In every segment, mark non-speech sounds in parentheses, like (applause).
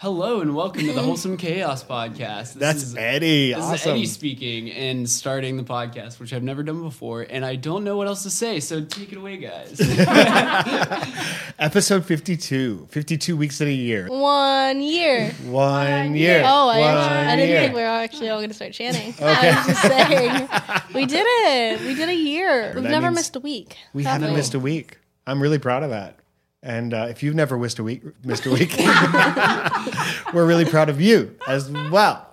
Hello and welcome to the (laughs) Wholesome Chaos Podcast. This That's is, Eddie. This awesome. is Eddie speaking and starting the podcast, which I've never done before, and I don't know what else to say. So take it away, guys. (laughs) (laughs) Episode 52. 52 weeks in a year. One year. One year. Oh, I, One actually, I didn't year. think we were actually all going to start chanting. I was just saying. We did it. We did a year. We've That never missed a week. We have haven't missed a week. I'm really proud of that. And uh, if you've never missed a week, missed a week, (laughs) we're really proud of you as well.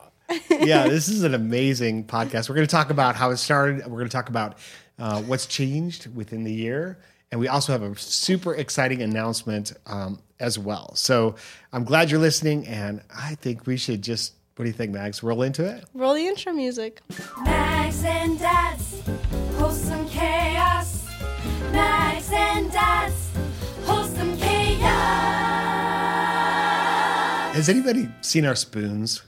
Yeah, this is an amazing podcast. We're going to talk about how it started. We're going to talk about uh, what's changed within the year, and we also have a super exciting announcement um, as well. So I'm glad you're listening, and I think we should just. What do you think, Max? Roll into it. Roll the intro music. Max and Dad's wholesome chaos. Max and Dad's Has anybody seen our spoons?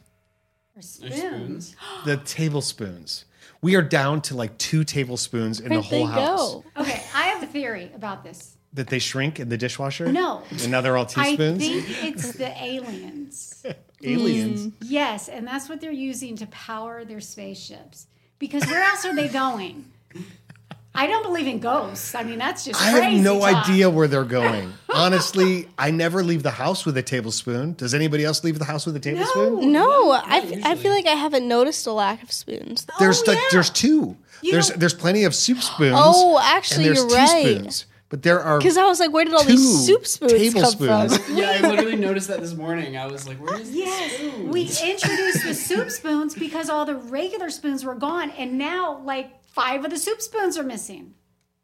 There's spoons. the tablespoons. We are down to like two tablespoons in Where'd the whole they house. go? Okay, I have a theory about this. That they shrink in the dishwasher? No. And now they're all teaspoons? I teaspoons? think it's the aliens. (laughs) Aliens. Hmm. Yes, and that's what they're using to power their spaceships. Because where else are they going? I don't believe in ghosts. I mean, that's just I crazy have no talk. idea where they're going. Honestly, I never leave the house with a tablespoon. Does anybody else leave the house with a tablespoon? No, I, f- I usually. feel like I haven't noticed a lack of spoons. Oh, there's Oh, like yeah. there's two. You there's know- there's plenty of soup (gasps) spoons. Oh, actually, and there's you're right. teaspoons. But there are Because I was like, where did all two these soup spoons come tablespoons. from? (laughs) Yeah, I literally noticed that this morning. I was like, where is this Yes, spoon? we introduced the soup spoons because all the regular spoons were gone, and now like five of the soup spoons are missing.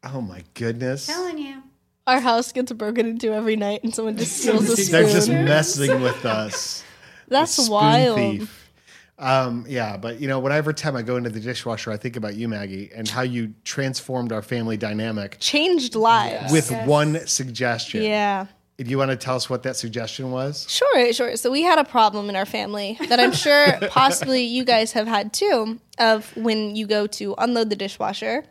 Oh my goodness. telling you. Our house gets broken into every night and someone just (laughs) steals a They're just messing with (laughs) us. That's spoon wild. thief. Um, yeah, but you know, whatever time I go into the dishwasher, I think about you, Maggie, and how you transformed our family dynamic Changed lives. with one suggestion. Yeah. Do you want to tell us what that suggestion was? Sure, sure. So we had a problem in our family that I'm sure (laughs) possibly you guys have had too of when you go to unload the dishwasher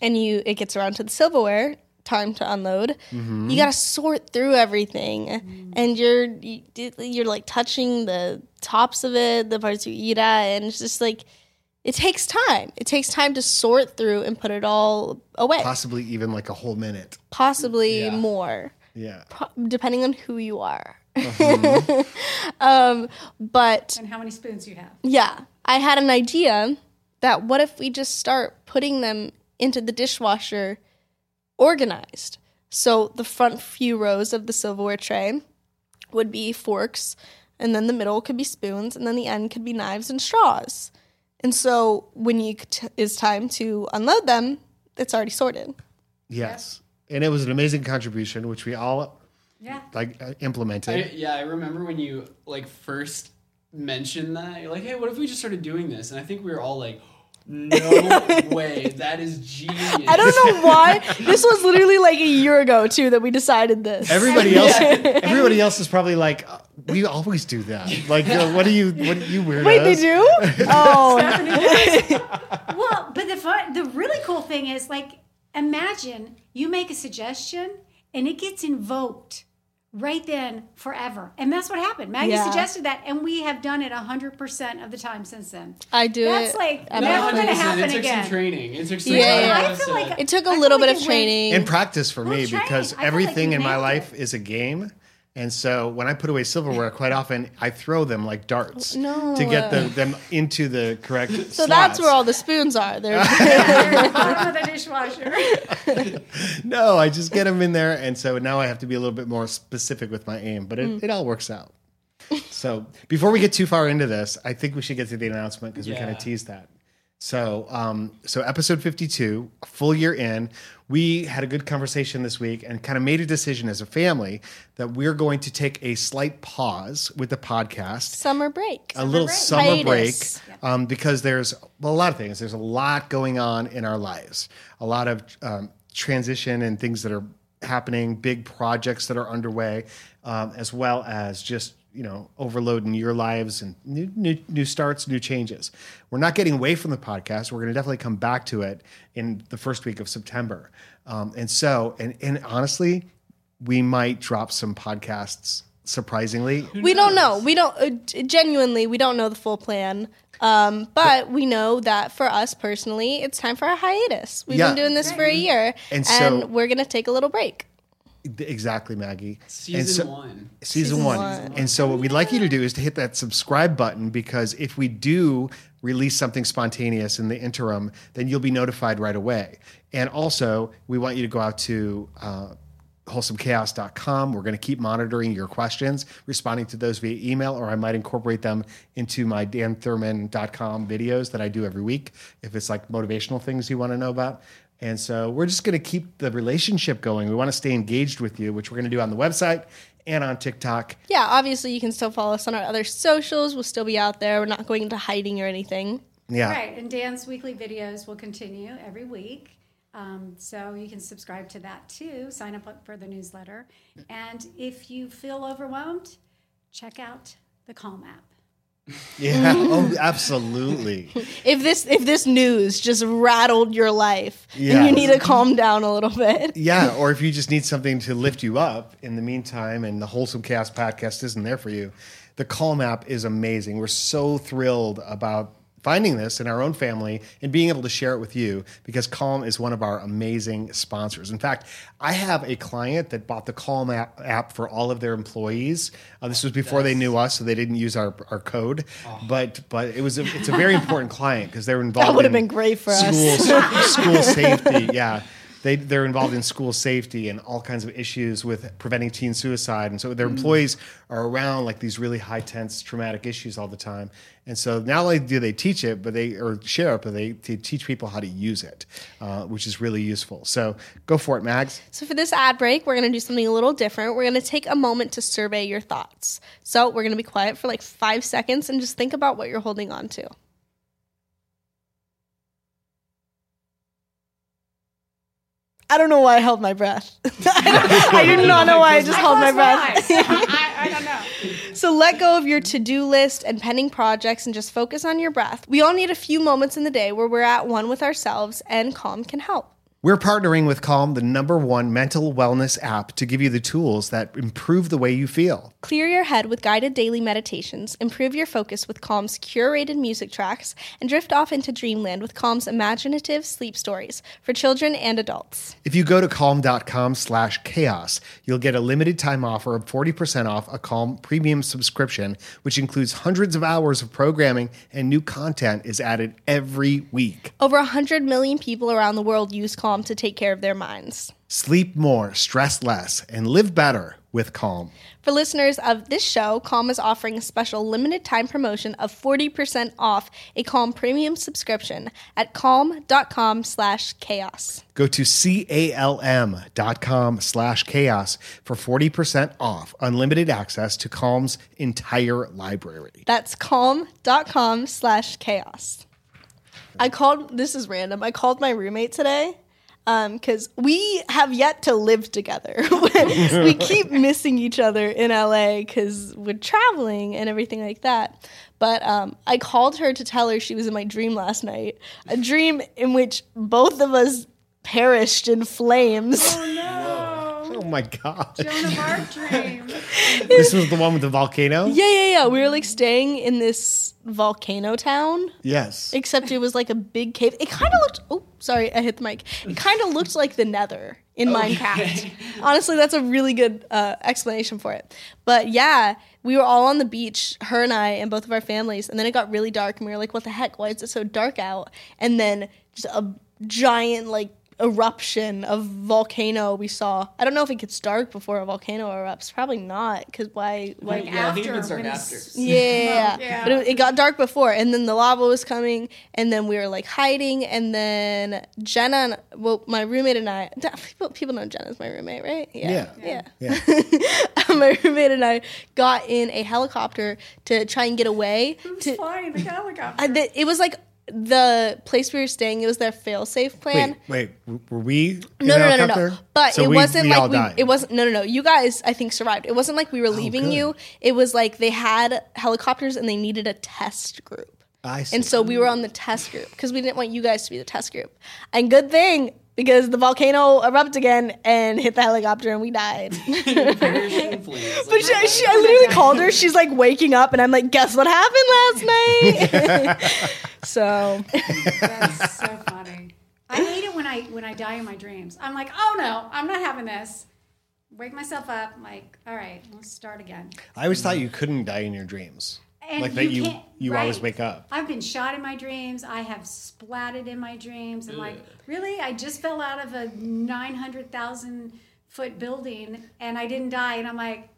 and you it gets around to the silverware time to unload you got to sort through everything and you're you, you're like touching the tops of it the parts you eat at and it's just like it takes time it takes time to sort through and put it all away Possibly even like a whole minute. possibly Yeah. more Yeah. pro- depending on who you are Uh-huh. (laughs) um but And how many spoons you have? yeah, I had an idea that what if we just start putting them into the dishwasher organized? So the front few rows of the silverware tray would be forks, and then the middle could be spoons, and then the end could be knives and straws. And so when you t- is time to unload them, it's already sorted. Yes. And it was an amazing contribution, which we all Yeah. like uh, implemented. I, yeah, I remember when you like first mentioned that. You're like, hey, what if we just started doing this? And I think we were all like, no (laughs) way, that is genius. I don't know why. this was literally like a year ago too that we decided this. everybody (laughs) else, everybody else is probably like, uh, we always do that. Like, uh, what are you? What are you weirdos? Wait, they do? (laughs) Oh, Well, but the fun, the really cool thing is like imagine you make a suggestion and it gets invoked right then forever. And that's what happened. Maggie Yeah. suggested that and we have done it 100% of the time since then. I do That's it. like I'm never Not going to 100%, happen it took again. some training. It took some Yeah, time. yeah. I feel like it. It took a I little like bit it of training. in practice for me Well, because I feel like everything in my life it. is a game. And so when I put away silverware, quite often I throw them like darts No. to get the, them into the correct. so that's where all the spoons are. They're (laughs) Bottom of the dishwasher. No, I just get them in there, and so now I have to be a little bit more specific with my aim, but it, Mm. it all works out. So before we get too far into this, I think we should get to the announcement because we kind of teased that. So, um, so episode fifty-two, full year in, we had a good conversation this week and kind of made a decision as a family that we're going to take a slight pause with the podcast summer break. a little break. summer break um, because there's well, a lot of things. There's a lot going on in our lives, a lot of um, transition and things that are happening, big projects that are underway, um, as well as just you know overload in your lives and new, new new starts, new changes. We're not getting away from the podcast. We're going to definitely come back to it in the first week of September, um, and so and and honestly, we might drop some podcasts surprisingly. we don't know. We don't uh, genuinely. We don't know the full plan. Um, but we know that for us personally, it's time for a hiatus. We've Yeah. been doing this for a year, And and, so- we're gonna take a little break. Exactly, Maggie. And Season so- one. Season, Season one. one. And so, what we'd like you to do is to hit that subscribe button because if we do release something spontaneous in the interim, then you'll be notified right away. And also, we want you to go out to uh, wholesomechaos.com. We're going to keep monitoring your questions, responding to those via email, or I might incorporate them into my danthurman.com videos that I do every week if it's like motivational things you want to know about. And so we're just going to keep the relationship going. We want to stay engaged with you, which we're going to do on the website and on TikTok. Yeah, obviously you can still follow us on our other socials. We'll still be out there. We're not going into hiding or anything. Yeah. Right, and Dan's weekly videos will continue every week. Um, so you can subscribe to that too. Sign up for the newsletter. And if you feel overwhelmed, check out the Calm app. (laughs) Yeah. oh, absolutely. (laughs) If this if this news just rattled your life, and Yes. you need to calm down a little bit. (laughs) Yeah. Or if you just need something to lift you up in the meantime, and the Wholesome Chaos podcast isn't there for you, the Calm app is amazing. We're so thrilled about finding this in our own family and being able to share it with you because Calm is one of our amazing sponsors. In fact, I have a client that bought the Calm app, app for all of their employees. Uh, this was before they knew us, so they didn't use our, our code. But but it was a, it's a very (laughs) important client because they're involved. That would in have been great for us. school, school safety. Yeah. They, they're involved in school safety and all kinds of issues with preventing teen suicide. And so their employees are around like these really high tense traumatic issues all the time. And so not only do they teach it, but they or share it, but they, they teach people how to use it, uh, which is really useful. So go for it, Mags. So for this ad break, we're going to do something a little different. We're going to take a moment to survey your thoughts. So we're going to be quiet for like 5 seconds and just think about what you're holding on to. I don't know why I held my breath. (laughs) I do not know why I just held my breath. I, I don't know. (laughs) So let go of your to do list and pending projects and just focus on your breath. We all need a few moments in the day where we're at one with ourselves, and Calm can help. We're partnering with Calm, the number one mental wellness app, to give you the tools that improve the way you feel. Clear your head with guided daily meditations, improve your focus with Calm's curated music tracks, and drift off into dreamland with Calm's imaginative sleep stories for children and adults. If you go to calm.com slash chaos, you'll get a limited time offer of 40% off a Calm premium subscription, which includes hundreds of hours of programming and new content is added every week. Over 100 million people around the world use Calm to take care of their minds. Sleep more, stress less, and live better with Calm. For listeners of this show, Calm is offering a special limited time promotion of 40% off a Calm premium subscription at calm.com slash chaos. Go to calm.com slash chaos for 40% off unlimited access to Calm's entire library. That's calm.com slash chaos. I called, this is random, I called my roommate today because we have yet to live together. (laughs) we (laughs) keep missing each other in LA because we're traveling and everything like that. But um, I called her to tell her she was in my dream last night, a dream in which both of us perished in flames. Oh my God. Joan of Arc (laughs) dream. This was the one with the volcano? Yeah, yeah, yeah. We were like staying in this volcano town. Yes. except it was like a big cave. It kind of looked. Oh, sorry, I hit the mic. It kind of looked like the Nether in Minecraft. (laughs) Honestly, that's a really good uh, explanation for it. But yeah, we were all on the beach, her and I, and both of our families. And then it got really dark, and we were like, "What the heck? Why is it so dark out?" And then just a giant like eruption of volcano we saw. I don't know if it gets dark before a volcano erupts. Probably not, because why? Why? Yeah, I think it gets dark when after. it's- Yeah, Yeah. but it, it got dark before, and then the lava was coming, and then we were like hiding, and then Jenna, and, well, my roommate and I, (laughs) people, people know Jenna's my roommate, right? Yeah. yeah. Yeah. (laughs) my roommate and I got in a helicopter to try and get away. Who's To, flying the (laughs) helicopter? I, the, it was like the place we were staying. It was their fail-safe plan. Wait, wait, were we? in No, no, no, no, no. But So it we- wasn't we all like we. died. It wasn't. No, no, no. You guys, I think, survived. It wasn't like we were oh, leaving good. you. It was like they had helicopters and they needed a test group. I see. And so we were on the test group because we didn't want you guys to be the test group. And good thing because the volcano erupted again and hit the helicopter and we died. Perish in flames. But she, she, I literally called her. She's like waking up, and I'm like, "Guess what happened last night?" (laughs) (laughs) so That's so funny. I hate it when I when I die in my dreams. I'm like, oh no, I'm not having this. Wake myself up. I'm like, all right, let's start again. I always thought you couldn't die in your dreams. And like that you can't- you always wake up. I've been shot in my dreams. I have splatted in my dreams. I'm like, really? I just fell out of a 900,000 foot building and I didn't die. And I'm like,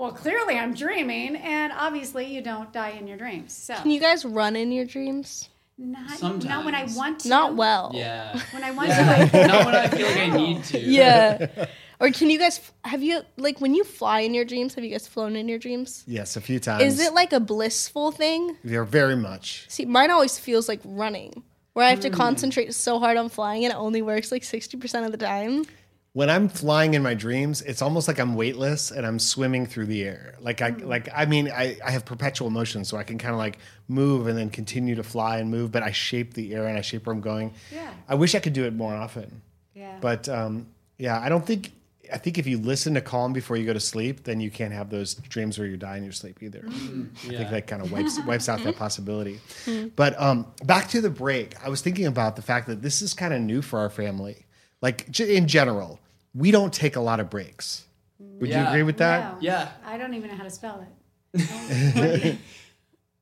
well, clearly I'm dreaming. And obviously you don't die in your dreams. So can you guys run in your dreams? not, not when I want to. Not well. Yeah. (laughs) When I want Yeah. to. Not when I feel like I need to. Yeah. (laughs) Or can you guys have you like when you fly in your dreams? Have you guys flown in your dreams? Yes, a few times. Is it like a blissful thing? They're very much. See, mine always feels like running, where I have to hmm. concentrate so hard on flying and it only works like sixty percent of the time. When I'm flying in my dreams, it's almost like I'm weightless and I'm swimming through the air. Like I like I mean I, I have perpetual motion, so I can kind of like move and then continue to fly and move, but I shape the air and I shape where I'm going. Yeah. I wish I could do it more often. Yeah. But um, yeah, I don't think. I think if you listen to Calm before you go to sleep, then you can't have those dreams where you die in your sleep either. I think Yeah. that kind of wipes (laughs) wipes out that possibility. But um, back to the break, I was thinking about the fact that this is kind of new for our family. Like in general, we don't take a lot of breaks. Would you agree with that? No. Yeah. I don't even know how to spell it. (laughs)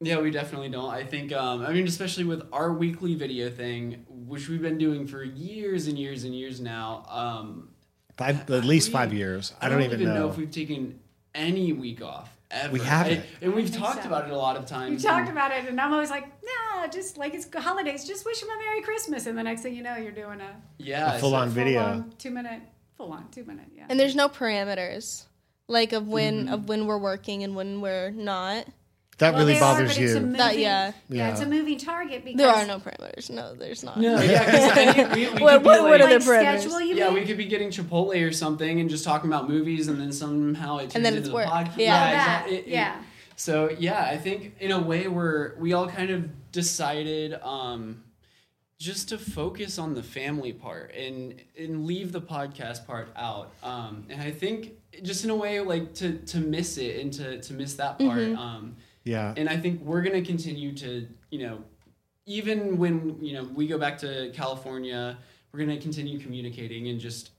Yeah, we definitely don't. I think, um, I mean, especially with our weekly video thing, which we've been doing for years and years and years now. Um, Five, at least we- five years. I, I don't, don't, even know. if we've taken any week off ever. We haven't. I- and we've talked so. about it a lot of We times. talked about it, and I'm always like, no, just like it's holidays, just wish them a Merry Christmas. And the next thing you know, you're doing a yeah, A full-on video. full-on two minute, full on two minute, yeah. And there's no parameters, like of when Mm-hmm. of when we're working and when we're not. That Well, really they are, bothers but it's a you. moving- That- yeah. yeah, it's a moving target because There are no parameters. No, there's not. No, (laughs) yeah, (laughs) we, we What- could be what- what are the like parameters? schedule. You yeah, mean? we could be getting Chipotle or something and just talking about movies, and then somehow it turns And then into it's the work. podcast. Yeah. That, exactly. It- it- yeah. So yeah, I think in a way we're we all kind of decided um, just to focus on the family part and and leave the podcast part out. Um, and I think just in a way like to to miss it and to to miss that part. Um, Yeah. and I think we're gonna continue to you know even when you know we go back to California, we're gonna continue communicating and just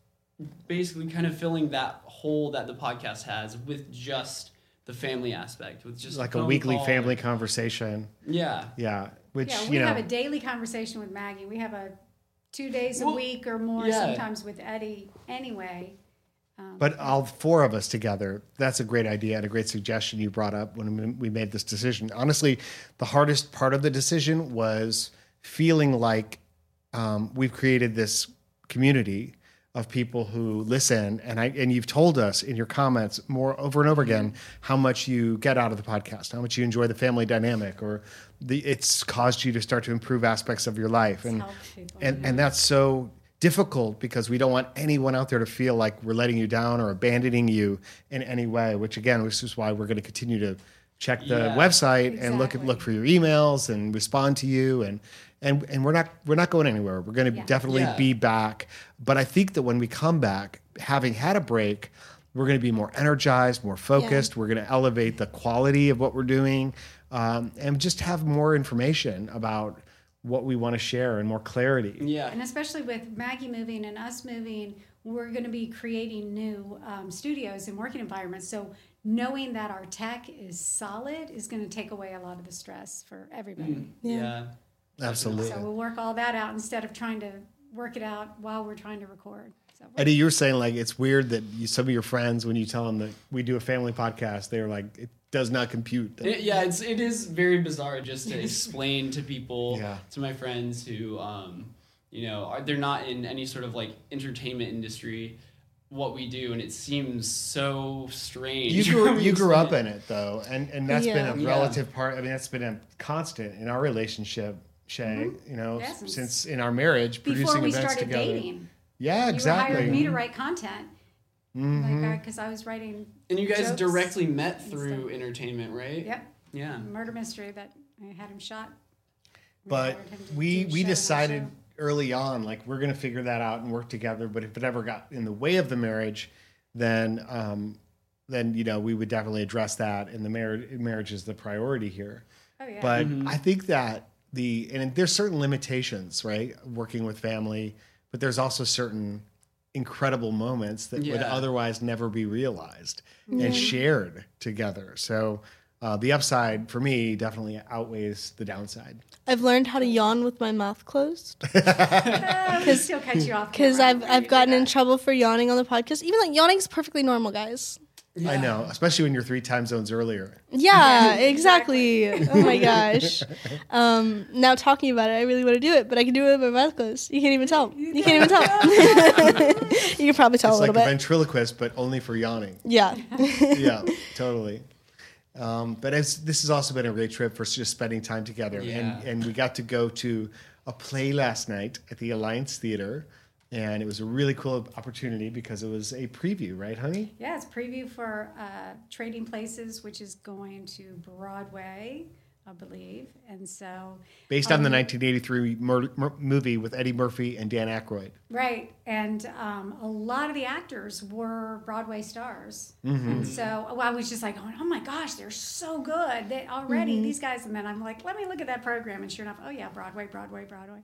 basically kind of filling that hole that the podcast has with just the family aspect with just like a weekly call. family conversation. yeah Yeah. Which, yeah, we you know, have a daily conversation with Maggie. We have a two days a Well, week or more yeah. sometimes with Eddie. Anyway, But all four of us together, that's a great idea and a great suggestion you brought up when we made this decision. Honestly, the hardest part of the decision was feeling like um, we've created this community of people who listen. And I and you've told us in your comments more over and over again how much you get out of the podcast, how much you enjoy the family dynamic or the it's caused you to start to improve aspects of your life. And and, and that's so difficult because we don't want anyone out there to feel like we're letting you down or abandoning you in any way which again which is why we're going to continue to check the Yeah. website and look at look for your emails and respond to you and and and we're not we're not going anywhere we're going to Yeah. definitely Yeah. be back but i think that when we come back having had a break we're going to be more energized more focused we're going to elevate the quality of what we're doing um, and just have more information about what we want to share and more clarity yeah and especially with Maggie moving and us moving, we're going to be creating new um, studios and working environments. So knowing that our tech is solid is going to take away a lot of the stress for everybody. yeah absolutely So we'll work all that out instead of trying to work it out while we're trying to record. So Eddie, you were saying like it's weird that you, some of your friends, when you tell them that we do a family podcast, they're like, it does not compute. It- yeah, it's it is very bizarre just to explain to people, (laughs) Yeah. to my friends who, um, you know, are they're not in any sort of like entertainment industry, what we do, and it seems so strange. you grew you grew up (laughs) in it though, and and that's Yeah. been a Yeah. relative part. I mean, that's been a constant in our relationship, Shay. You know, Yes. since in our marriage, before producing we events started together. dating, Yeah, you exactly. hired me to write content. Mhm. Like, because I was writing. And you guys jokes directly met through stuff. entertainment, right? Yep. Yeah. Murder mystery that I had him shot. But him we we show on our decided early on, like we're going to figure that out and work together. But if it ever got in the way of the marriage, then um, then you know we would definitely address that, and the marriage marriage is the priority here. Oh yeah. But I think that the and there's certain limitations, right? Working with family, but there's also certain incredible moments that would otherwise never be realized and shared together. So uh, the upside for me definitely outweighs the downside. I've learned how to yawn with my mouth closed Uh, (laughs) (laughs) we still cut you off (laughs) because camera I've I've gotten in trouble for yawning on the podcast. Even like yawning's perfectly normal, guys. I know, especially when you're three time zones earlier. Yeah, exactly. Oh my gosh. Um, now talking about it, I really want to do it, but I can do it with my mouth closed. You can't even tell. You can't even (laughs) tell. you can probably tell It's a like little a bit. ventriloquist, but only for yawning. yeah. (laughs) yeah, totally. Um, but it's, this has also been a great trip for just spending time together. Yeah. And, and we got to go to a play last night at the Alliance Theater. And it was a really cool opportunity because it was a preview, right, honey? Yeah, it's preview for uh, Trading Places, which is going to Broadway, I believe, and so Based on the 1983 mur- mur- movie with Eddie Murphy and Dan Aykroyd. right, and um, a lot of the actors were Broadway stars, Mm-hmm. and so well, I was just like, going, oh my gosh, they're so good they already these guys, and then I'm like, let me look at that program, and sure enough, oh yeah, Broadway, Broadway, Broadway,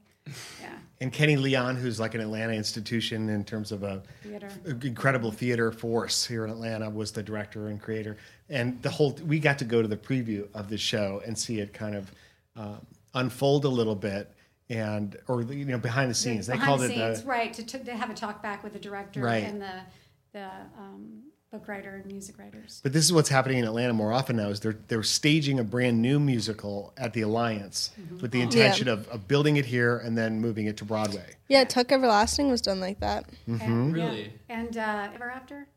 yeah, And Kenny Leon, who's like an Atlanta institution in terms of a theater. incredible theater force here in Atlanta, was the director and creator. And the whole we got to go to the preview of the show and see it kind of uh, unfold a little bit, and or you know behind the scenes. They Behind called the it scenes, the right? To, to, to have a talk back with the director Right. and the the um, book writer and music writers. But this is what's happening in Atlanta more often now. Is they're they're staging a brand new musical at the Alliance Mm-hmm. with the intention of, of building it here and then moving it to Broadway. Yeah, Tuck Everlasting was done like that. Mm-hmm. And, Really? Yeah. And uh, Ever After.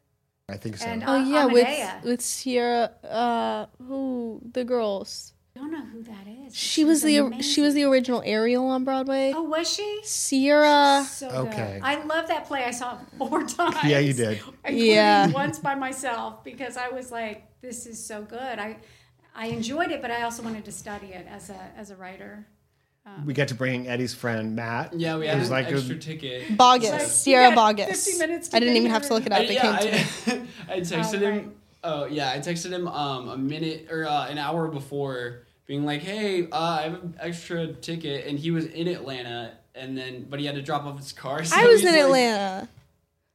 I think so. And Oh uh, yeah, with with Sierra uh who the girls. I don't know who that is. She was the amazing. she was the original Ariel on Broadway. Oh, was she? Sierra So Okay. good. I love that play. I saw it four (laughs) times. Yeah, you did. (laughs) Yeah. Once by myself because I was like, this is so good. I I enjoyed it, but I also wanted to study it as a as a writer. we got to bring Eddie's friend Matt. Yeah, we had an like a- extra ticket. Boggess. Like, Sierra Boggess. 50 minutes I didn't get even have to look it up. I, It yeah, came to me. I, (laughs) I texted Oh, him. right. Oh yeah, I texted him um, a minute or uh, an hour before, being like, "Hey, uh, I have an extra ticket," and he was in Atlanta, and then but he had to drop off his car. (laughs) so I was in like- Atlanta.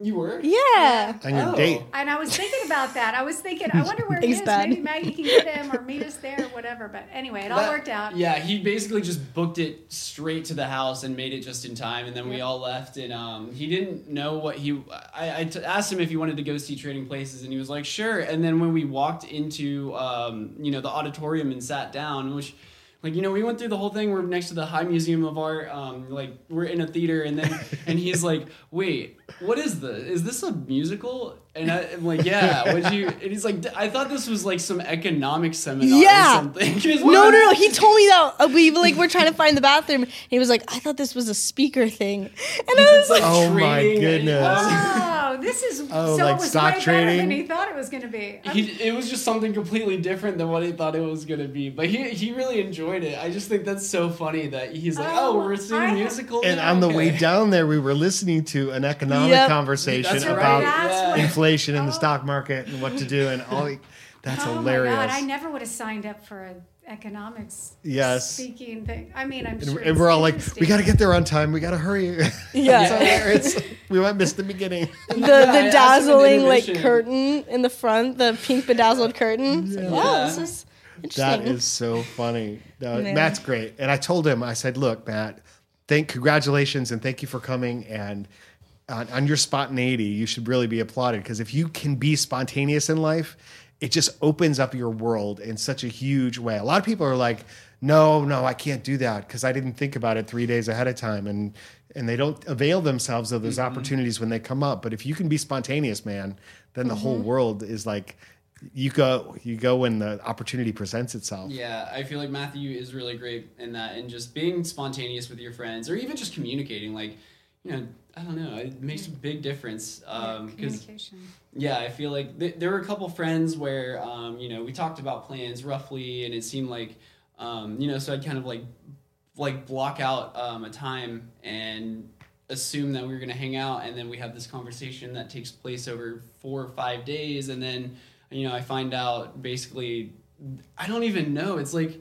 You were? Yeah. on your Oh. date. And I was thinking about that. I was thinking, I (laughs) wonder where he is. Dad. Maybe Maggie can get him or meet us there or whatever. But anyway, it all worked out. Yeah, he basically just booked it straight to the house and made it just in time, and then we all left. And um, he didn't know what he. I, I t- asked him if he wanted to go see Trading Places, and he was like, "Sure." And then when we walked into, um, you know, the auditorium and sat down, which. Like you know, we went through the whole thing. We're next to the High Museum of Art. Um, like we're in a theater, and then and he's like, "Wait, what is this? Is this a musical?" And I, am like, "Yeah." Would you? And he's like, "I thought this was like some economic seminar Yeah. or something." (laughs) 'Cause No, no, no. He told me that uh, we like we're trying to find the bathroom. And he was like, I thought this was a speaker thing, and I was like, Oh, my trading goodness. Oh, (laughs) this is Oh, so like it was stock way better than trading? he thought it was going to be. He, it was just something completely different than what he thought it was gonna be, but he he really enjoyed it. I just think that's so funny that he's like, Oh, "Oh, we're seeing I a musical." And now? on the way down there, we were listening to an economic Yep. conversation That's about right. That's yeah. what- inflation in the Oh. stock market and what to do and all. That's oh hilarious. my god! I never would have signed up for an economics Yes. speaking thing. I mean, I'm and, sure. and we're all like, we got to get there on time. We got to hurry. (laughs) it's yeah. hilarious. we might miss the beginning. (laughs) The the asked dazzling like curtain in the front, the pink bedazzled curtain. It's like, wow, this is That interesting. is so funny. No, Matt's great. And I told him, I said, look, Matt, thank congratulations and thank you for coming. And on, on your spontaneity, you should really be applauded because if you can be spontaneous in life, it just opens up your world in such a huge way. A lot of people are like, no, no, I can't do that because I didn't think about it three days ahead of time. And and they don't avail themselves of those opportunities when they come up. But if you can be spontaneous, man, then the whole mm-hmm. world is like you go you go when the opportunity presents itself. Yeah, I feel like Matthew is really great in that, and just being spontaneous with your friends, or even just communicating. Like, you know, I don't know, it makes a big difference. Yeah, Um, 'cause communication. yeah, I feel like th- there were a couple friends where, um, you know, we talked about plans roughly, and it seemed like, um, you know, so I'd kind of like like block out um, a time and assume that we are going to hang out and then we have this conversation that takes place over four or five days and then you know i find out basically i don't even know it's like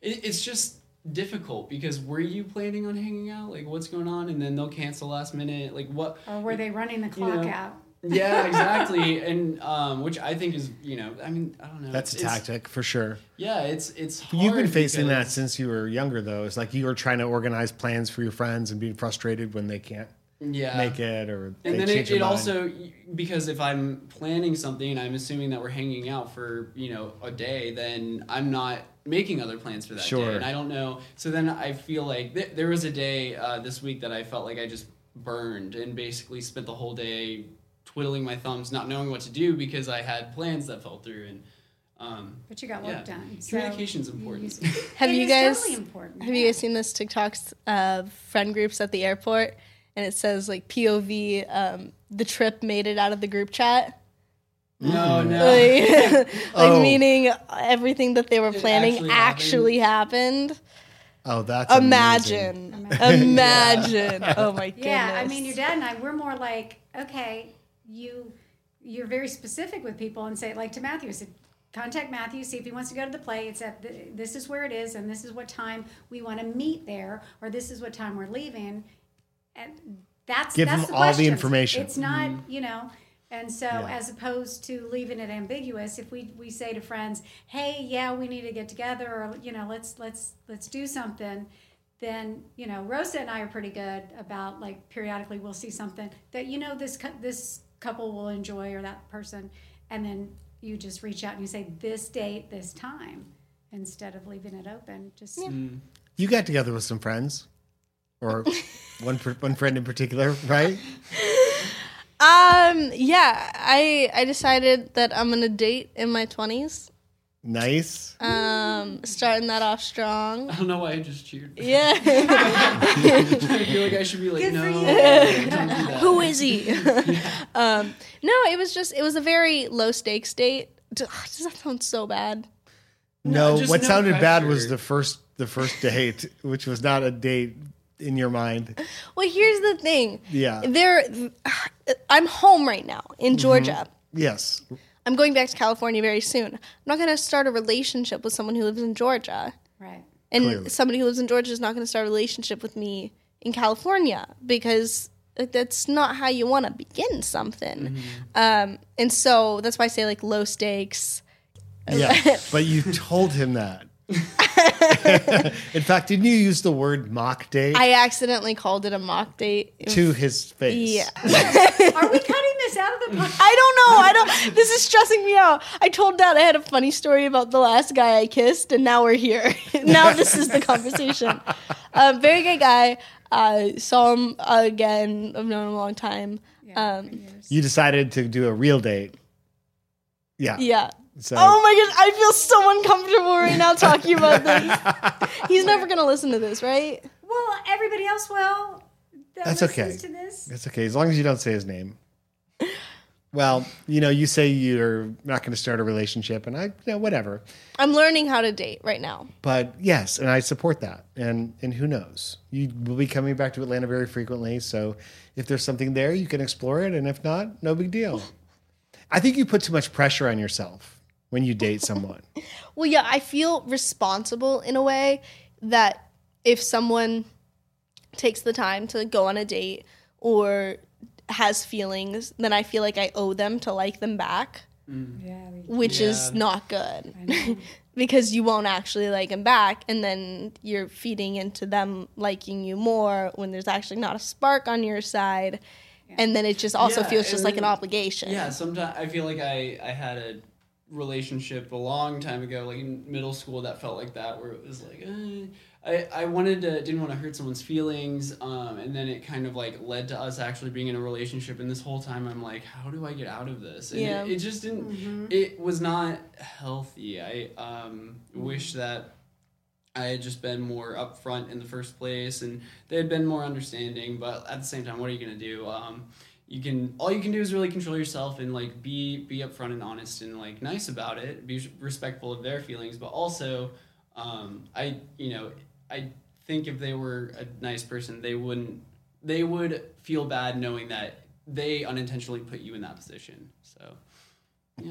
it, it's just difficult because were you planning on hanging out like what's going on and then they'll cancel last minute like what Or were they running the clock know, out? (laughs) yeah (laughs) exactly and um which i think is you know i mean i don't know That's a tactic for sure. yeah it's it's hard You've been facing that since you were younger, though. It's like you were trying to organize plans for your friends and being frustrated when they can't yeah make it or and then it, it also because if i'm planning something and i'm assuming that we're hanging out for you know a day then i'm not making other plans for that Sure. day and i don't know so then i feel like th- there was a day uh, this week that i felt like i just burned and basically spent the whole day twiddling my thumbs not knowing what to do because i had plans that fell through and um, But you got work yeah. done. so communication's important Have It you is guys totally important. have you guys seen this TikToks of friend groups at the airport and it says like POV um, the trip made it out of the group chat? no no Like, (laughs) like (laughs) Oh. meaning everything that they were It planning actually actually, happened. Oh, that's amazing. Imagine. (laughs) Imagine. Oh my goodness. Yeah, I mean, your dad and I, we're more like, okay, you, you're very specific with people and say, like to Matthew, I said, contact Matthew, see if he wants to go to the play. It's at the, this is where it is, and this is what time we want to meet there, or this is what time we're leaving, and that's Give that's him the all the information. It's not, mm-hmm. you know. And so, Yeah. as opposed to leaving it ambiguous, if we, we say to friends, "Hey, yeah, we need to get together," or you know, let's let's let's do something, then you know Rosa and I are pretty good about like periodically we'll see something that you know this this couple will enjoy or that person, and then you just reach out and you say this date, this time, instead of leaving it open. Just mm. Mm. You got together with some friends, or (laughs) one one friend in particular, right? Um yeah, I I decided that I'm gonna date in my twenties. Nice. Um starting that off strong. i don't know why i just cheered Yeah. (laughs) i feel like i should be like Good no for don't do that. Who is he? (laughs) um no, it was just it was a very low stakes date. Does that sound so bad? No, just what no sounded bad was the first the first date, which was not a date in your mind. Well, here's the thing. Yeah. There I'm home right now in Georgia. Yes. I'm going back to California very soon. I'm not going to start a relationship with someone who lives in Georgia. right. And Clearly. somebody who lives in Georgia is not going to start a relationship with me in California because that's not how you want to begin something. Um, and so that's why I say like low stakes. Yeah. (laughs) but you told him that. (laughs) in fact, didn't you use the word mock date I accidentally called it a mock date. to his face? Yeah. (laughs) Are we cutting this out of the podcast? I don't know. I don't. This is stressing me out. I told Dad I had a funny story about the last guy I kissed, and now we're here. (laughs) now this is the conversation. Um, very good guy. Uh, saw him again. I've known him a long time. Um, You decided to do a real date. Yeah. yeah. So Oh my gosh, I feel so uncomfortable right now talking about this. (laughs) He's never gonna listen to this, right? Well, everybody else will. that That's okay. To this. it's okay as long as you don't say his name. Well, you know, you say you're not going to start a relationship, and I, you know, whatever. I'm learning how to date right now. But yes, and I support that. And and who knows? You will be coming back to Atlanta very frequently, so if there's something there, you can explore it, and if not, no big deal. I think you put too much pressure on yourself when you date someone. (laughs) Well, yeah, I feel responsible in a way that if someone takes the time to go on a date or has feelings, then I feel like I owe them to like them back, mm. Yeah. we- which is not good. (laughs) because you won't actually like them back and then you're feeding into them liking you more when there's actually not a spark on your side. And then it just also Yeah, feels just like an obligation. Yeah, sometimes I feel like I I had a relationship a long time ago, like in middle school, that felt like that, where it was like, eh, I I wanted to didn't want to hurt someone's feelings, um, and then it kind of like led to us actually being in a relationship, and this whole time I'm like, how do I get out of this? And Yeah. it, it just didn't. It was not healthy. I um wish that. I had just been more upfront in the first place, and they had been more understanding. But at the same time, what are you gonna do? Um, you can all you can do is really control yourself and like be be upfront and honest and like nice about it. Be respectful of their feelings, but also, um, I you know I think if they were a nice person, they wouldn't. They would feel bad knowing that they unintentionally put you in that position. So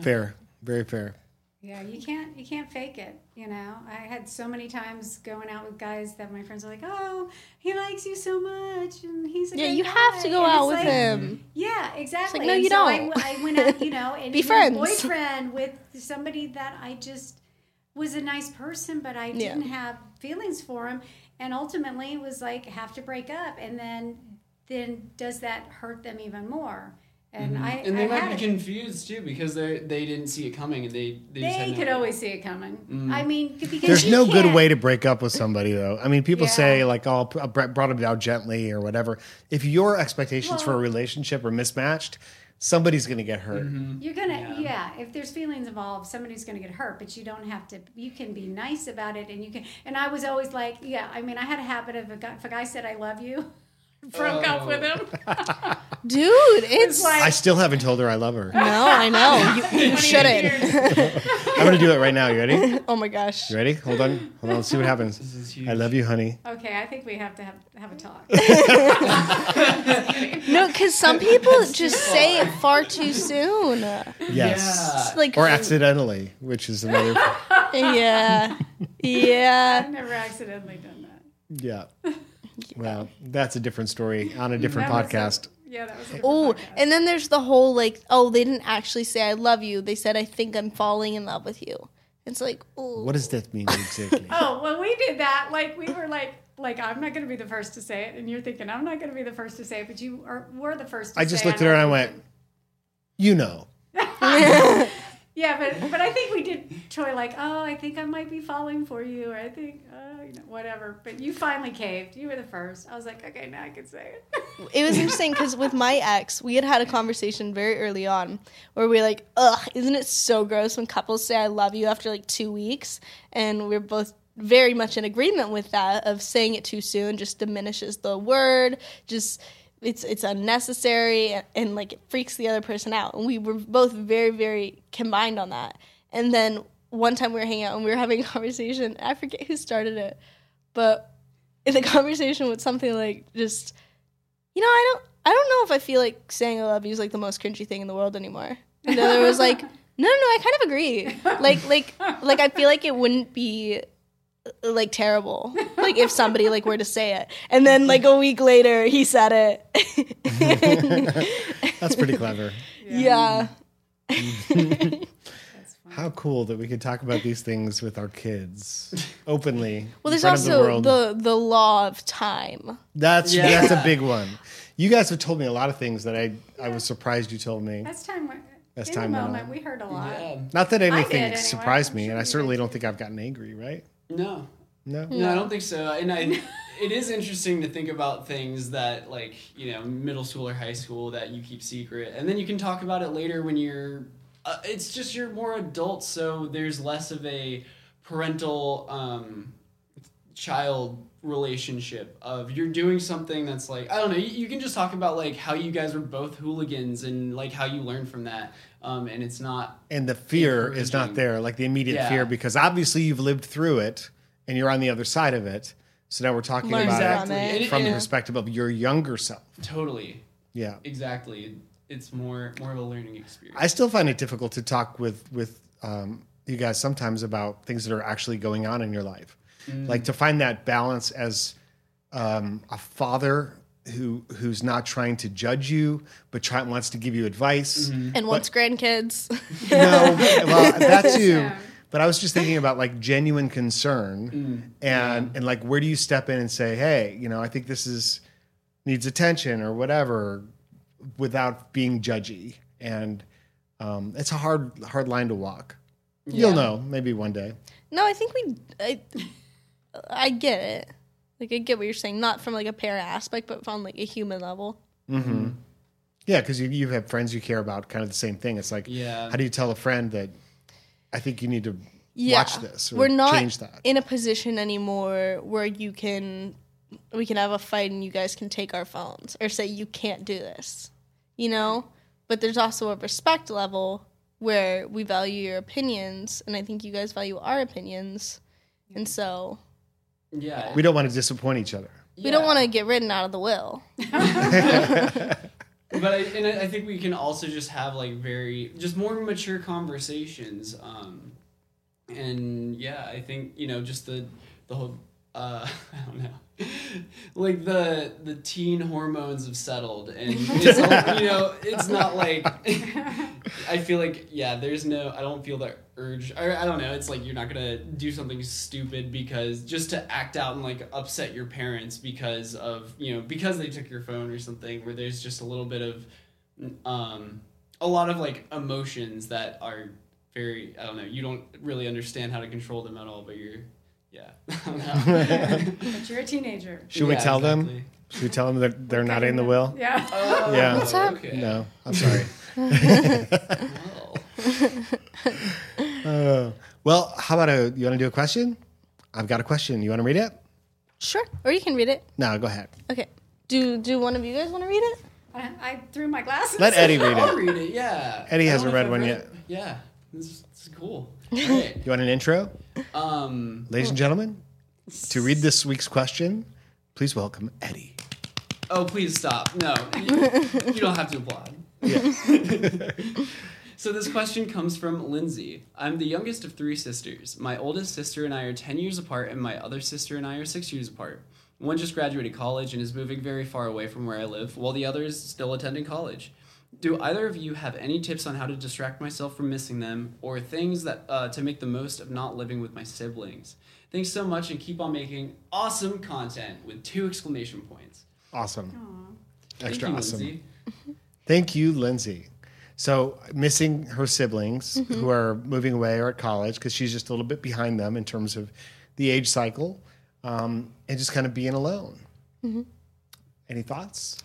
Fair, very fair. Yeah, you can't you can't fake it. You know, I had so many times going out with guys that my friends are like, "Oh, he likes you so much, and he's a Yeah, you have to go And out with like- him. Yeah, exactly. no, you so don't. I, went out, you know, (laughs) and Be friends. boyfriend with somebody that I just was a nice person, but I didn't have feelings for him, and ultimately was like have to break up, and then then does that hurt them even more? And mm-hmm. I and they I might be it. confused too because they they didn't see it coming and they they, just They had no could idea. always see it coming. Mm. I mean, because There's you no good can't- way to break up with somebody, though. I mean, people Yeah. say like, "Oh, I uh, brought him down gently" or whatever. If your expectations for a relationship are mismatched, somebody's going to get hurt. Mm-hmm. You're gonna, Yeah. yeah. If there's feelings involved, somebody's gonna get hurt. But you don't have to. You can be nice about it, and you can. And I was always like, yeah. I mean, I had a habit of a guy, if a guy said I love you, broke up Oh. with him. Oh. (laughs) Dude, it's. It's like I still haven't told her I love her. no, I know. You, you shouldn't. (laughs) I'm going to do it right now. You ready? oh my gosh. You ready? Hold on. Hold on. Let's see what happens. This is huge. I love you, honey. Okay, I think we have to have have a talk. (laughs) No, because some people just say it far too soon. Yes. Yeah. Like, Or accidentally, which is another. yeah, yeah. I've never accidentally done that. yeah. Well, that's a different story on a different That was a- podcast. yeah, that was. A different Oh, podcast. and then there's the whole like, oh, they didn't actually say I love you. They said I think I'm falling in love with you. It's like, oh, What does that mean exactly? (laughs) Oh, well, we did that. Like we were like, like I'm not going to be the first to say it, and you're thinking I'm not going to be the first to say it, but you are, were the first. to I just say looked at her and I went, you. you know. (laughs) (laughs) Yeah, but but I think we did Troy like, oh, I think I might be falling for you, or I think, oh, you know, whatever. But you finally caved. You were the first. I was like, okay, now I can say it. (laughs) it was interesting because with my ex, we had had a conversation very early on where we were like, ugh, isn't it so gross when couples say I love you after like two weeks? And we're both very much in agreement with that of saying it too soon just diminishes the word, just it's it's unnecessary and, and like it freaks the other person out. And we were both very, very combined on that. And then one time we were hanging out and we were having a conversation. I forget who started it, but in the (laughs) conversation with something like just you know, I don't I don't know if I feel like saying I love you is like the most cringy thing in the world anymore. And the other was like, (laughs) no, no, no, I kind of agree. Like, like, like I feel like it wouldn't be like terrible, like if somebody like were to say it, and then like a week later he said it. (laughs) That's pretty clever. yeah. (laughs) How cool that we could talk about these things with our kids openly. Well, in there's front of the also the the law of time. That's Yeah. that's a big one. You guys have told me a lot of things that I I was surprised you told me. That's time. when- That's in time the went on. we heard a lot. Yeah. Not that anything anyway. surprised I'm me, sure and I certainly did don't think I've gotten angry. Right? No. No. No, I don't think so. And I, it is interesting to think about things that, like, you know, middle school or high school that you keep secret, and then you can talk about it later when you're. Uh, it's just you're more adult, so there's less of a parental um, child relationship of you're doing something that's like I don't know. You, you can just talk about like how you guys were both hooligans and like how you learned from that, um, and it's not And the fear is not there, like the immediate Yeah. fear, because obviously you've lived through it and you're on the other side of it. So now we're talking Learn about from it it. From the perspective of your younger self. totally Yeah. exactly. It's more more of a learning experience. I still find it difficult to talk with with um, you guys sometimes about things that are actually going on in your life, like to find that balance as um, a father who who's not trying to judge you but try, wants to give you advice. And once grandkids. (laughs) No, well that (laughs) too. Yeah. But I was just thinking about like genuine concern and and like where do you step in and say, hey, you know, I think this is needs attention or whatever, without being judgy. And um, it's a hard hard line to walk. You'll know maybe one day. No, I think we. I, I get it. Like I get what you're saying, not from like a parent aspect, but from like a human level. Mm-hmm. Yeah, because you you have friends you care about, kind of the same thing. It's like, Yeah. how do you tell a friend that I think you need to Yeah. watch this or We're not change that? in a position anymore where you can we can have a fight and you guys can take our phones or say you can't do this. You know? But there's also a respect level where we value your opinions and I think you guys value our opinions. And so Yeah. We don't want to disappoint each other. We don't want to get written out of the will. (laughs) but I, and I I think we can also just have like very just more mature conversations um and yeah i think you know just the the whole uh (laughs) i don't know like the the teen hormones have settled and it's all, (laughs) you know it's not like i feel like yeah there's no i don't feel that urge or i don't know it's like you're not gonna do something stupid because just to act out and like upset your parents because of you know because they took your phone or something where there's just a little bit of um a lot of like emotions that are very i don't know you don't really understand how to control them at all but you're yeah (laughs) I don't know. But you're a teenager. (laughs) Should we Yeah, tell them? Should we tell them that they're not in the will? (laughs) Yeah. Oh, Yeah. What's up? okay. No, I'm sorry. Well, Uh, well, how about a? You want to do a question? I've got a question. You want to read it? Sure. Or you can read it. No, go ahead. Okay. Do do one of you guys want to read it? I, I threw my glasses. Let Eddie read I'll it. read it. Yeah. Eddie I hasn't don't read if I've one it. Yeah. This is, this is cool. (laughs) Great. You want an intro, um. ladies and gentlemen? To read this week's question, please welcome Eddie. Oh, please stop. No, you, you don't have to applaud. (laughs) so this question comes from Lindsay. I'm the youngest of three sisters. My oldest sister and I are 10 years apart, and my other sister and I are 6 years apart. One just graduated college and is moving very far away from where I live, while the other is still attending college. Do either of you have any tips on how to distract myself from missing them, or things that uh, to make the most of not living with my siblings? Thanks so much, and keep on making awesome content with two exclamation points. Awesome. Thank Extra you, awesome. Lindsay. (laughs) Thank you, Lindsay. So, missing her siblings Mm-hmm. who are moving away or at college because she's just a little bit behind them in terms of the age cycle um, and just kind of being alone. Mm-hmm. Any thoughts?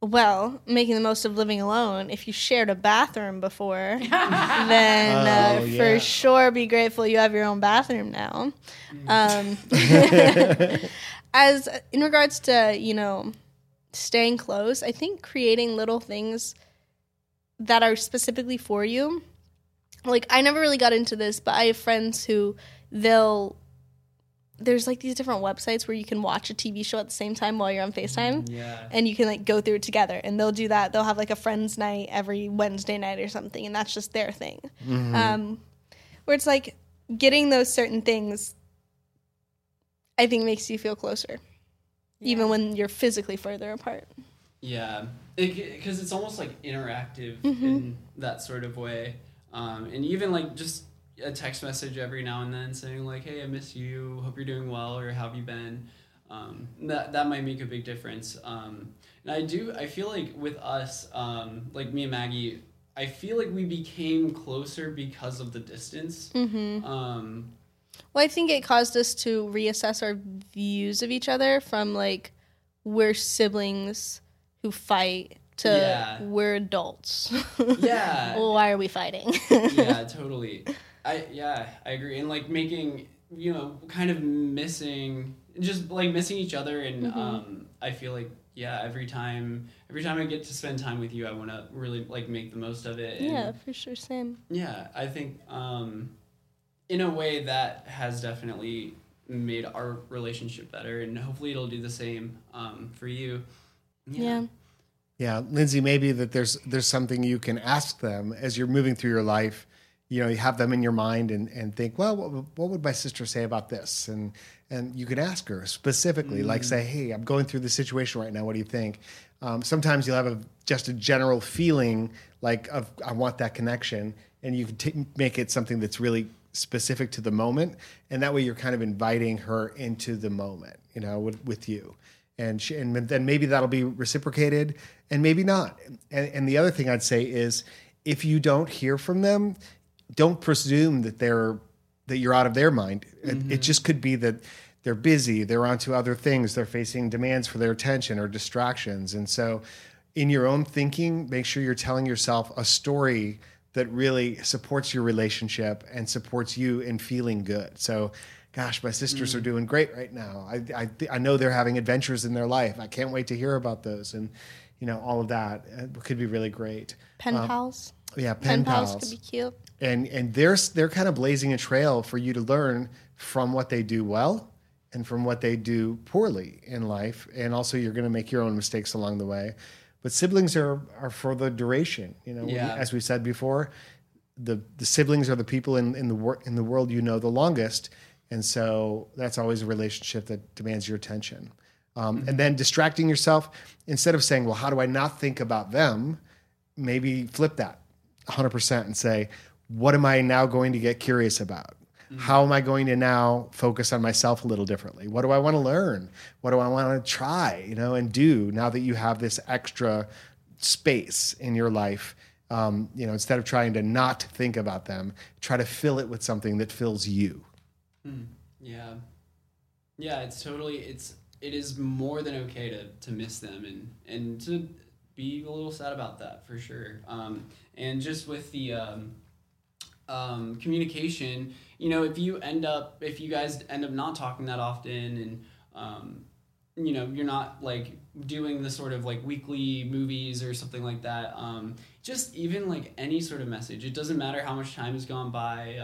Well, making the most of living alone. If you shared a bathroom before, (laughs) then uh, Oh, yeah. for sure be grateful you have your own bathroom now. Um, (laughs) (laughs) as in regards to you know staying close, I think creating little things that are specifically for you. Like I never really got into this, but I have friends who they'll there's like these different websites where you can watch a TV show at the same time while you're on FaceTime Yeah. and you can like go through it together and they'll do that. They'll have like a friends night every wednesday night or something and that's just their thing. Um, where it's like getting those certain things i think makes you feel closer even when you're physically further apart. Yeah, because it's almost like interactive in that sort of way, um, and even like just a text message every now and then saying like, "Hey, I miss you. Hope you're doing well, or how have you been?" Um, that that might make a big difference. Um, and I do. I feel like with us, um, like me and Maggie, I feel like we became closer because of the distance. mm-hmm. Um, well i think it caused us to reassess our views of each other from like we're siblings who fight to Yeah. we're adults (laughs) yeah. why are we fighting yeah, (laughs) totally. I yeah, I agree. And like making you know, kind of missing just like missing each other and Mm-hmm. um I feel like yeah, every time every time I get to spend time with you, I want to really like make the most of it. And, yeah for sure same yeah, I think um in a way that has definitely made our relationship better and hopefully it'll do the same um for you. Yeah. Yeah, Lindsay, maybe that there's there's something you can ask them as you're moving through your life. You know, you have them in your mind and, and think, well, what, would- what would my sister say about this? And and you can ask her specifically, like say, hey, I'm going through this situation right now. What do you think? Um, sometimes you'll have a, just a general feeling like of I want that connection, and you can t- make it something that's really specific to the moment, and that way you're kind of inviting her into the moment, you know, with, with you and she, and then maybe that'll be reciprocated and maybe not. And, and the other thing i'd say is if you don't hear from them don't presume that they're that you're out of their mind. It, it mm-hmm. just could be that they're busy they're onto other things they're facing demands for their attention or distractions. And so in your own thinking make sure you're telling yourself a story that really supports your relationship and supports you in feeling good. So gosh, my sisters are doing great right now. I, I, I know they're having adventures in their life. I can't wait to hear about those. And, you know, all of that uh, could be really great. pen pals Yeah, pen, pen pals pals. could be cute and, and they're, they're kind of blazing a trail for you to learn from what they do well and from what they do poorly in life. And also, you're going to make your own mistakes along the way. But siblings are, are for the duration. You know, Yeah. as we said before, the, the siblings are the people in, in, the wor- in the world you know the longest. And so that's always a relationship that demands your attention. Um, And then distracting yourself, instead of saying, well, how do I not think about them? Maybe flip that 100% and say, what am I now going to get curious about? How am I going to now focus on myself a little differently? What do I want to learn? What do I want to try, you know, and do now that you have this extra space in your life? Um, you know, instead of trying to not think about them, try to fill it with something that fills you. Yeah. Yeah, it's totally it's it is more than okay to to miss them and and to be a little sad about that for sure. Um and just with the um um communication, you know, if you end up if you guys end up not talking that often and um you know, you're not like doing the sort of like weekly movies or something like that. Um just even like any sort of message. It doesn't matter how much time has gone by.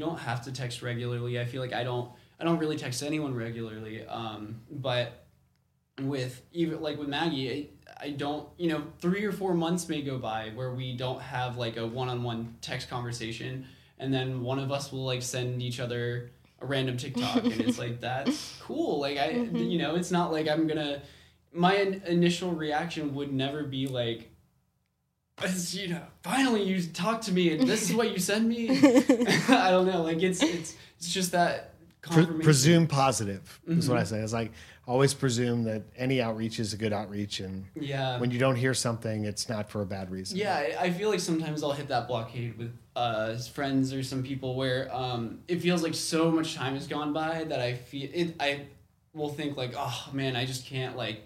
You don't have to text regularly. I feel like I don't I don't really text anyone regularly. Um, but with even like with Maggie, I, I don't you know three or four months may go by where we don't have like a one on one text conversation, and then one of us will like send each other a random TikTok, and it's like (laughs) that's cool. Like I you know it's not like I'm gonna my in- initial reaction would never be like. "It's, You know, finally you talk to me, and this is what you send me. (laughs) (laughs) I don't know. Like it's it's it's just that Pre- presume positive is what I say. It's like always presume that any outreach is a good outreach, and Yeah. when you don't hear something, it's not for a bad reason. yeah, I- I feel like sometimes I'll hit that blockade with uh, friends or some people where um, it feels like so much time has gone by that I feel it. I will think like, oh man, I just can't like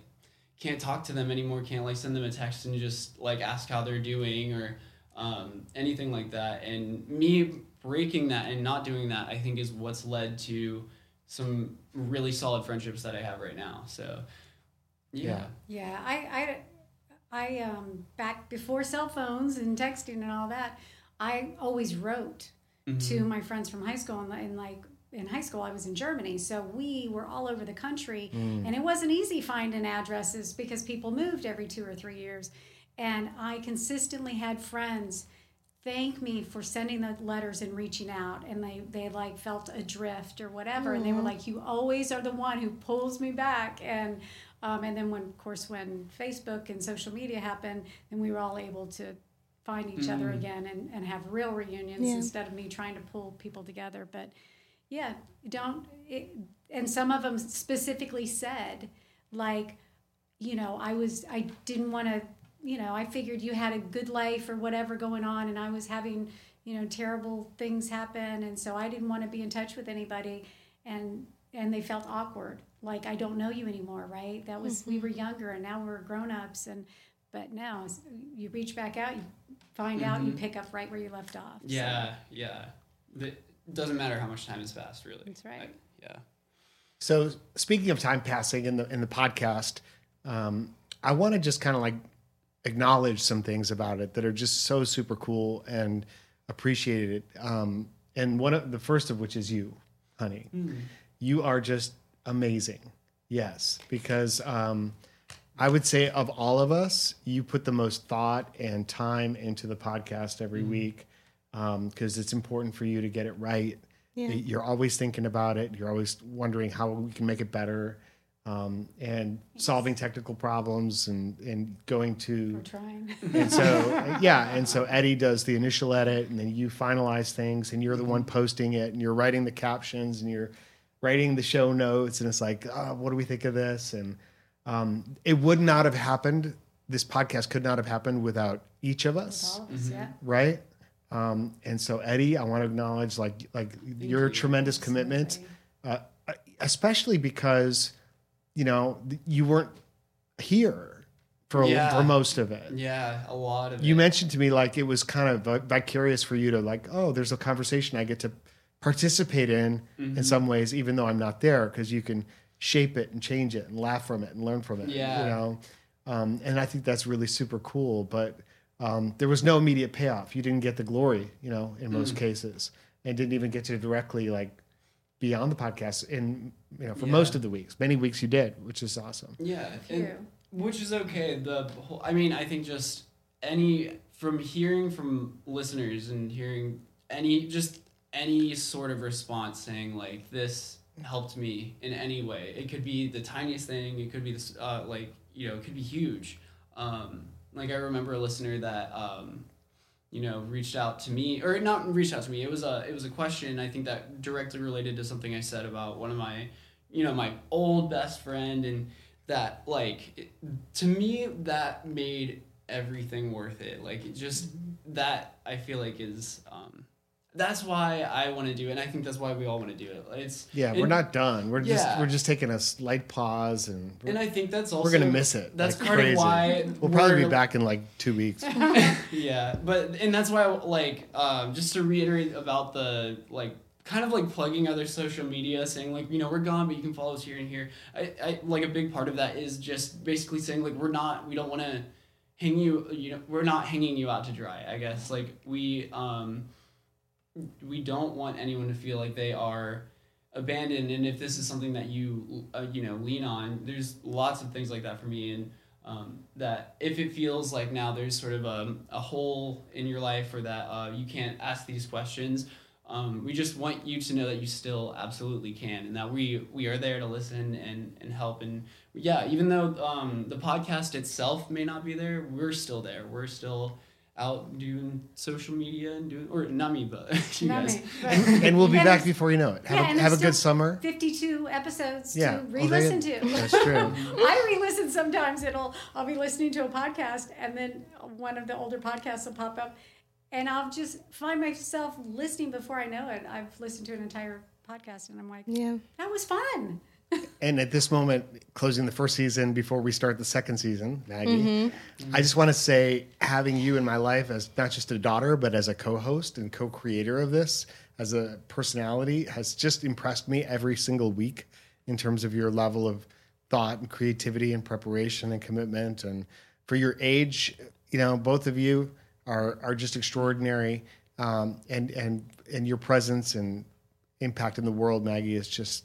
can't talk to them anymore. Can't like send them a text and just like ask how they're doing or um, anything like that. And me breaking that and not doing that, I think, is what's led to some really solid friendships that I have right now. So yeah. Yeah, I, I, I, um, back before cell phones and texting and all that, I always wrote to my friends from high school and, and like in high school I was in Germany, so we were all over the country, mm. and it wasn't easy finding addresses because people moved every two or three years, and I consistently had friends thank me for sending the letters and reaching out and they they like felt adrift or whatever. And they were mm. like you always are the one who pulls me back. And um, and then when of course when facebook and social media happened then we were all able to find each other mm. again and, and have real reunions Yeah. instead of me trying to pull people together. But yeah don't it, and some of them specifically said like you know i was i didn't want to you know i figured you had a good life or whatever going on and i was having you know terrible things happen and so i didn't want to be in touch with anybody and and they felt awkward. Like i don't know you anymore right? That was we were mm-hmm. younger and now we're grown-ups and but now you reach back out you find out you mm-hmm. pick up right where you left off So, Yeah, yeah. It doesn't matter how much time has passed, really. That's right. I- yeah. So speaking of time passing in the in the podcast, um, I want to just kind of like acknowledge some things about it that are just so super cool and appreciated. Um, and one of the first of which is you, honey. You are just amazing. Yes, because um, I would say of all of us, you put the most thought and time into the podcast every week because it's important for you to get it right. Yeah. You're always thinking about it. You're always wondering how we can make it better, um, and solving technical problems and and going to we're trying. (laughs) And so yeah and so eddie does the initial edit and then you finalize things and you're the one posting it and you're writing the captions and you're writing the show notes and it's like oh, what do we think of this? And um, it would not have happened this podcast could not have happened without each of us. All of us yeah. Right um, and so eddie i want to acknowledge like like your tremendous commitment uh, especially because you know you weren't here for Yeah. for most of it Yeah, a lot of it. you it. mentioned to me like it was kind of vicarious for you to like oh there's a conversation i get to participate in Mm-hmm. in some ways even though i'm not there because you can shape it and change it and laugh from it and learn from it Yeah. you know um, and i think that's really super cool but um, there was no immediate payoff you didn't get the glory you know in Mm. most cases and didn't even get to directly like beyond the podcast in you know for Yeah. most of the weeks. Many weeks you did, which is awesome. Yeah, and, which is okay. The whole, I mean, I think just any from hearing from listeners and hearing any just any sort of response saying like this helped me in any way. It could be the tiniest thing. It could be this uh, like you know it could be huge. Um, like I remember a listener that um, you know reached out to me or not reached out to me. It was a it was a question I think that directly related to something I said about one of my you know my old best friend and that like it, to me that made everything worth it like it just that i feel like is um that's why i want to do it and i think that's why we all want to do it it's Yeah, and, we're not done. We're just we're just taking a slight pause and and i think that's also we're gonna miss it. that's like part crazy. of why we'll probably be back in like two weeks. (laughs) (laughs) yeah but and that's why like um, just to reiterate about the like kind of like plugging other social media saying like you know we're gone but you can follow us here and here i, I like a big part of that is just basically saying like we're not we don't want to hang you you know we're not hanging you out to dry i guess like we um we don't want anyone to feel like they are abandoned and if this is something that you uh, you know lean on there's lots of things like that for me and um, that if it feels like now there's sort of a, a hole in your life or that uh, you can't ask these questions um, we just want you to know that you still absolutely can and that we we are there to listen and and help and yeah even though um, the podcast itself may not be there we're still there. We're still out doing social media and doing or not me but (laughs) you Not guys me, but- and we'll be And back before you know it. Have, Yeah, a, and have a good summer. 52 episodes Yeah. Oh, to re-listen you- to. That's true. (laughs) I re-listen sometimes. It'll I'll be listening to a podcast and then one of the older podcasts will pop up, and I'll just find myself listening before I know it. I've listened to an entire podcast and I'm like, Yeah. that was fun. And at this moment, closing the first season before we start the second season, Maggie, Mm-hmm. I just want to say having you in my life as not just a daughter, but as a co host and co creator of this, as a personality, has just impressed me every single week in terms of your level of thought and creativity and preparation and commitment. And for your age, you know, both of you are, are just extraordinary. Um, and, and, and your presence and impact in the world, Maggie, is just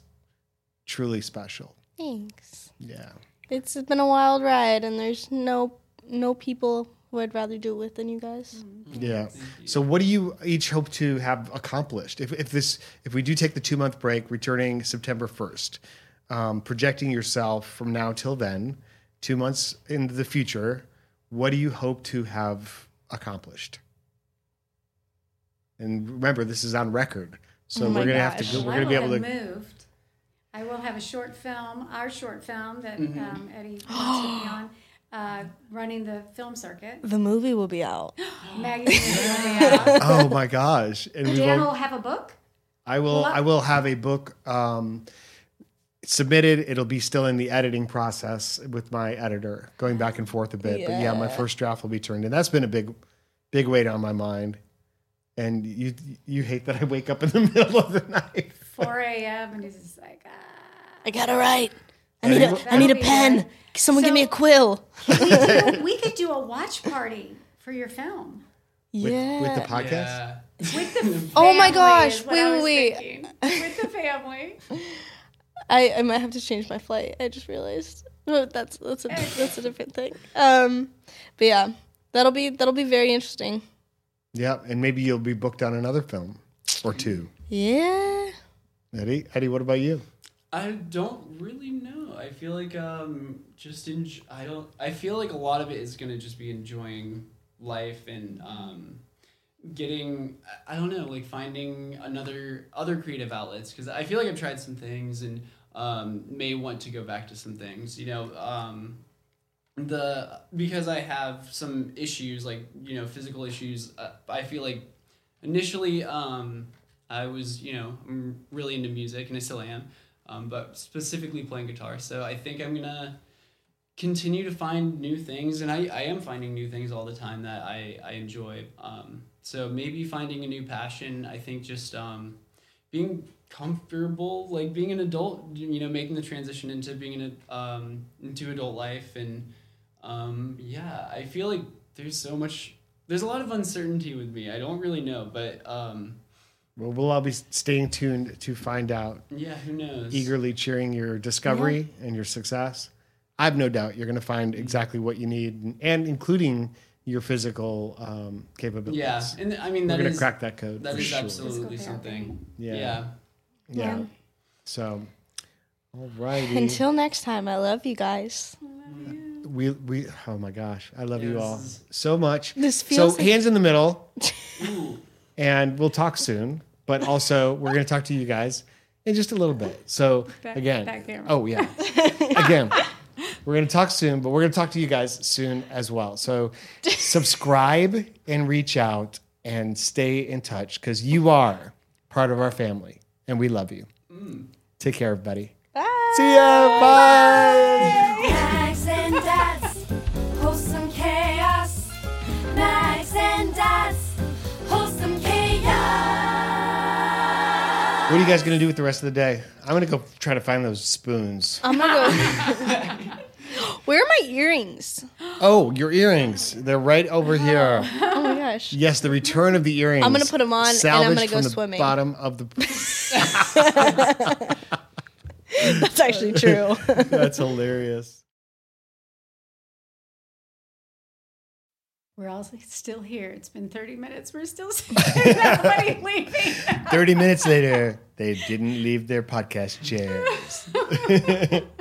truly special. Thanks. Yeah. It's been a wild ride, and there's no no people who I'd rather do it with than you guys. Yeah. So, what do you each hope to have accomplished? If, if this, if we do take the two month break, returning September first, um, projecting yourself from now till then, two months into the future, what do you hope to have accomplished? And remember, this is on record, so Oh we're gonna have to. go We're I gonna be able to. moved. I will have a short film, our short film that Mm-hmm. um, Eddie (gasps) wants to be on, uh, running the film circuit. The movie will be out. (gasps) (gasps) Maggie's gonna be out. Oh my gosh! And we Dan will. will have a book. I will. Well, I- I will have a book um, submitted. It'll be still in the editing process with my editor, going back and forth a bit. But yeah, my first draft will be turned in. That's been a big, big weight on my mind. And you, you hate that I wake up in the (laughs) middle of the night. 4 a.m. and he's just like, ah. I gotta write. I need a, I need a pen. good. Someone give me a quill. we, could do, we could do a watch party for your film. With, yeah. with the podcast. yeah With the (laughs) Oh my gosh, is what I wait, was wait, thinking. With the family. (laughs) I, I might have to change my flight. I just realized. But that's that's a that's a different thing. Um, but yeah, that'll be that'll be very interesting. Yeah, and maybe you'll be booked on another film or two. Yeah. Eddie, Eddie, what about you? I don't really know. I feel like um just in I don't I feel like a lot of it is gonna just be enjoying life and um getting I don't know like finding another other creative outlets because I feel like I've tried some things and um may want to go back to some things you know um the because I have some issues like you know physical issues uh, I feel like initially um I was you know I'm really into music and I still am um, but specifically playing guitar. So I think I'm gonna continue to find new things and I, I am finding new things all the time that I, I enjoy. Um, so maybe finding a new passion I think just um, being comfortable like being an adult you know making the transition into being an um, into adult life. And um, yeah I feel like there's so much there's a lot of uncertainty with me. I don't really know but um, Well, we'll all be staying tuned to find out, Yeah, who knows? eagerly cheering your discovery and your success. I have no doubt you're going to find exactly what you need, and including your physical um, capabilities. Yeah, and I mean we're going to is crack that code. that for is sure. absolutely something. Yeah. Yeah. Yeah. Yeah. So, all righty. Until next time, I love you guys. we we oh my gosh, I love you all so much. This feels so like- hands in the middle, (laughs) Ooh. and we'll talk soon. But also, we're going to talk to you guys in just a little bit. So Back- again, back oh yeah, again, we're going to talk soon, but we're going to talk to you guys soon as well. So (laughs) subscribe and reach out and stay in touch because you are part of our family, and we love you. Mm. Take care, everybody. Bye. See ya. Bye. Max are you guys going to do with the rest of the day? I'm going to go try to find those spoons. I'm gonna go. (laughs) Where are my earrings? Oh, your earrings. They're right over here. Oh my gosh. Yes, the return of the earrings. I'm gonna put them on, and I'm gonna go from the swimming. Bottom of the. (laughs) (laughs) That's actually true. That's hilarious. We're all still here. It's been 30 minutes. We're still (laughs) sitting. Nobody leaving. 30 minutes later, they didn't leave their podcast (laughs) chairs. (laughs)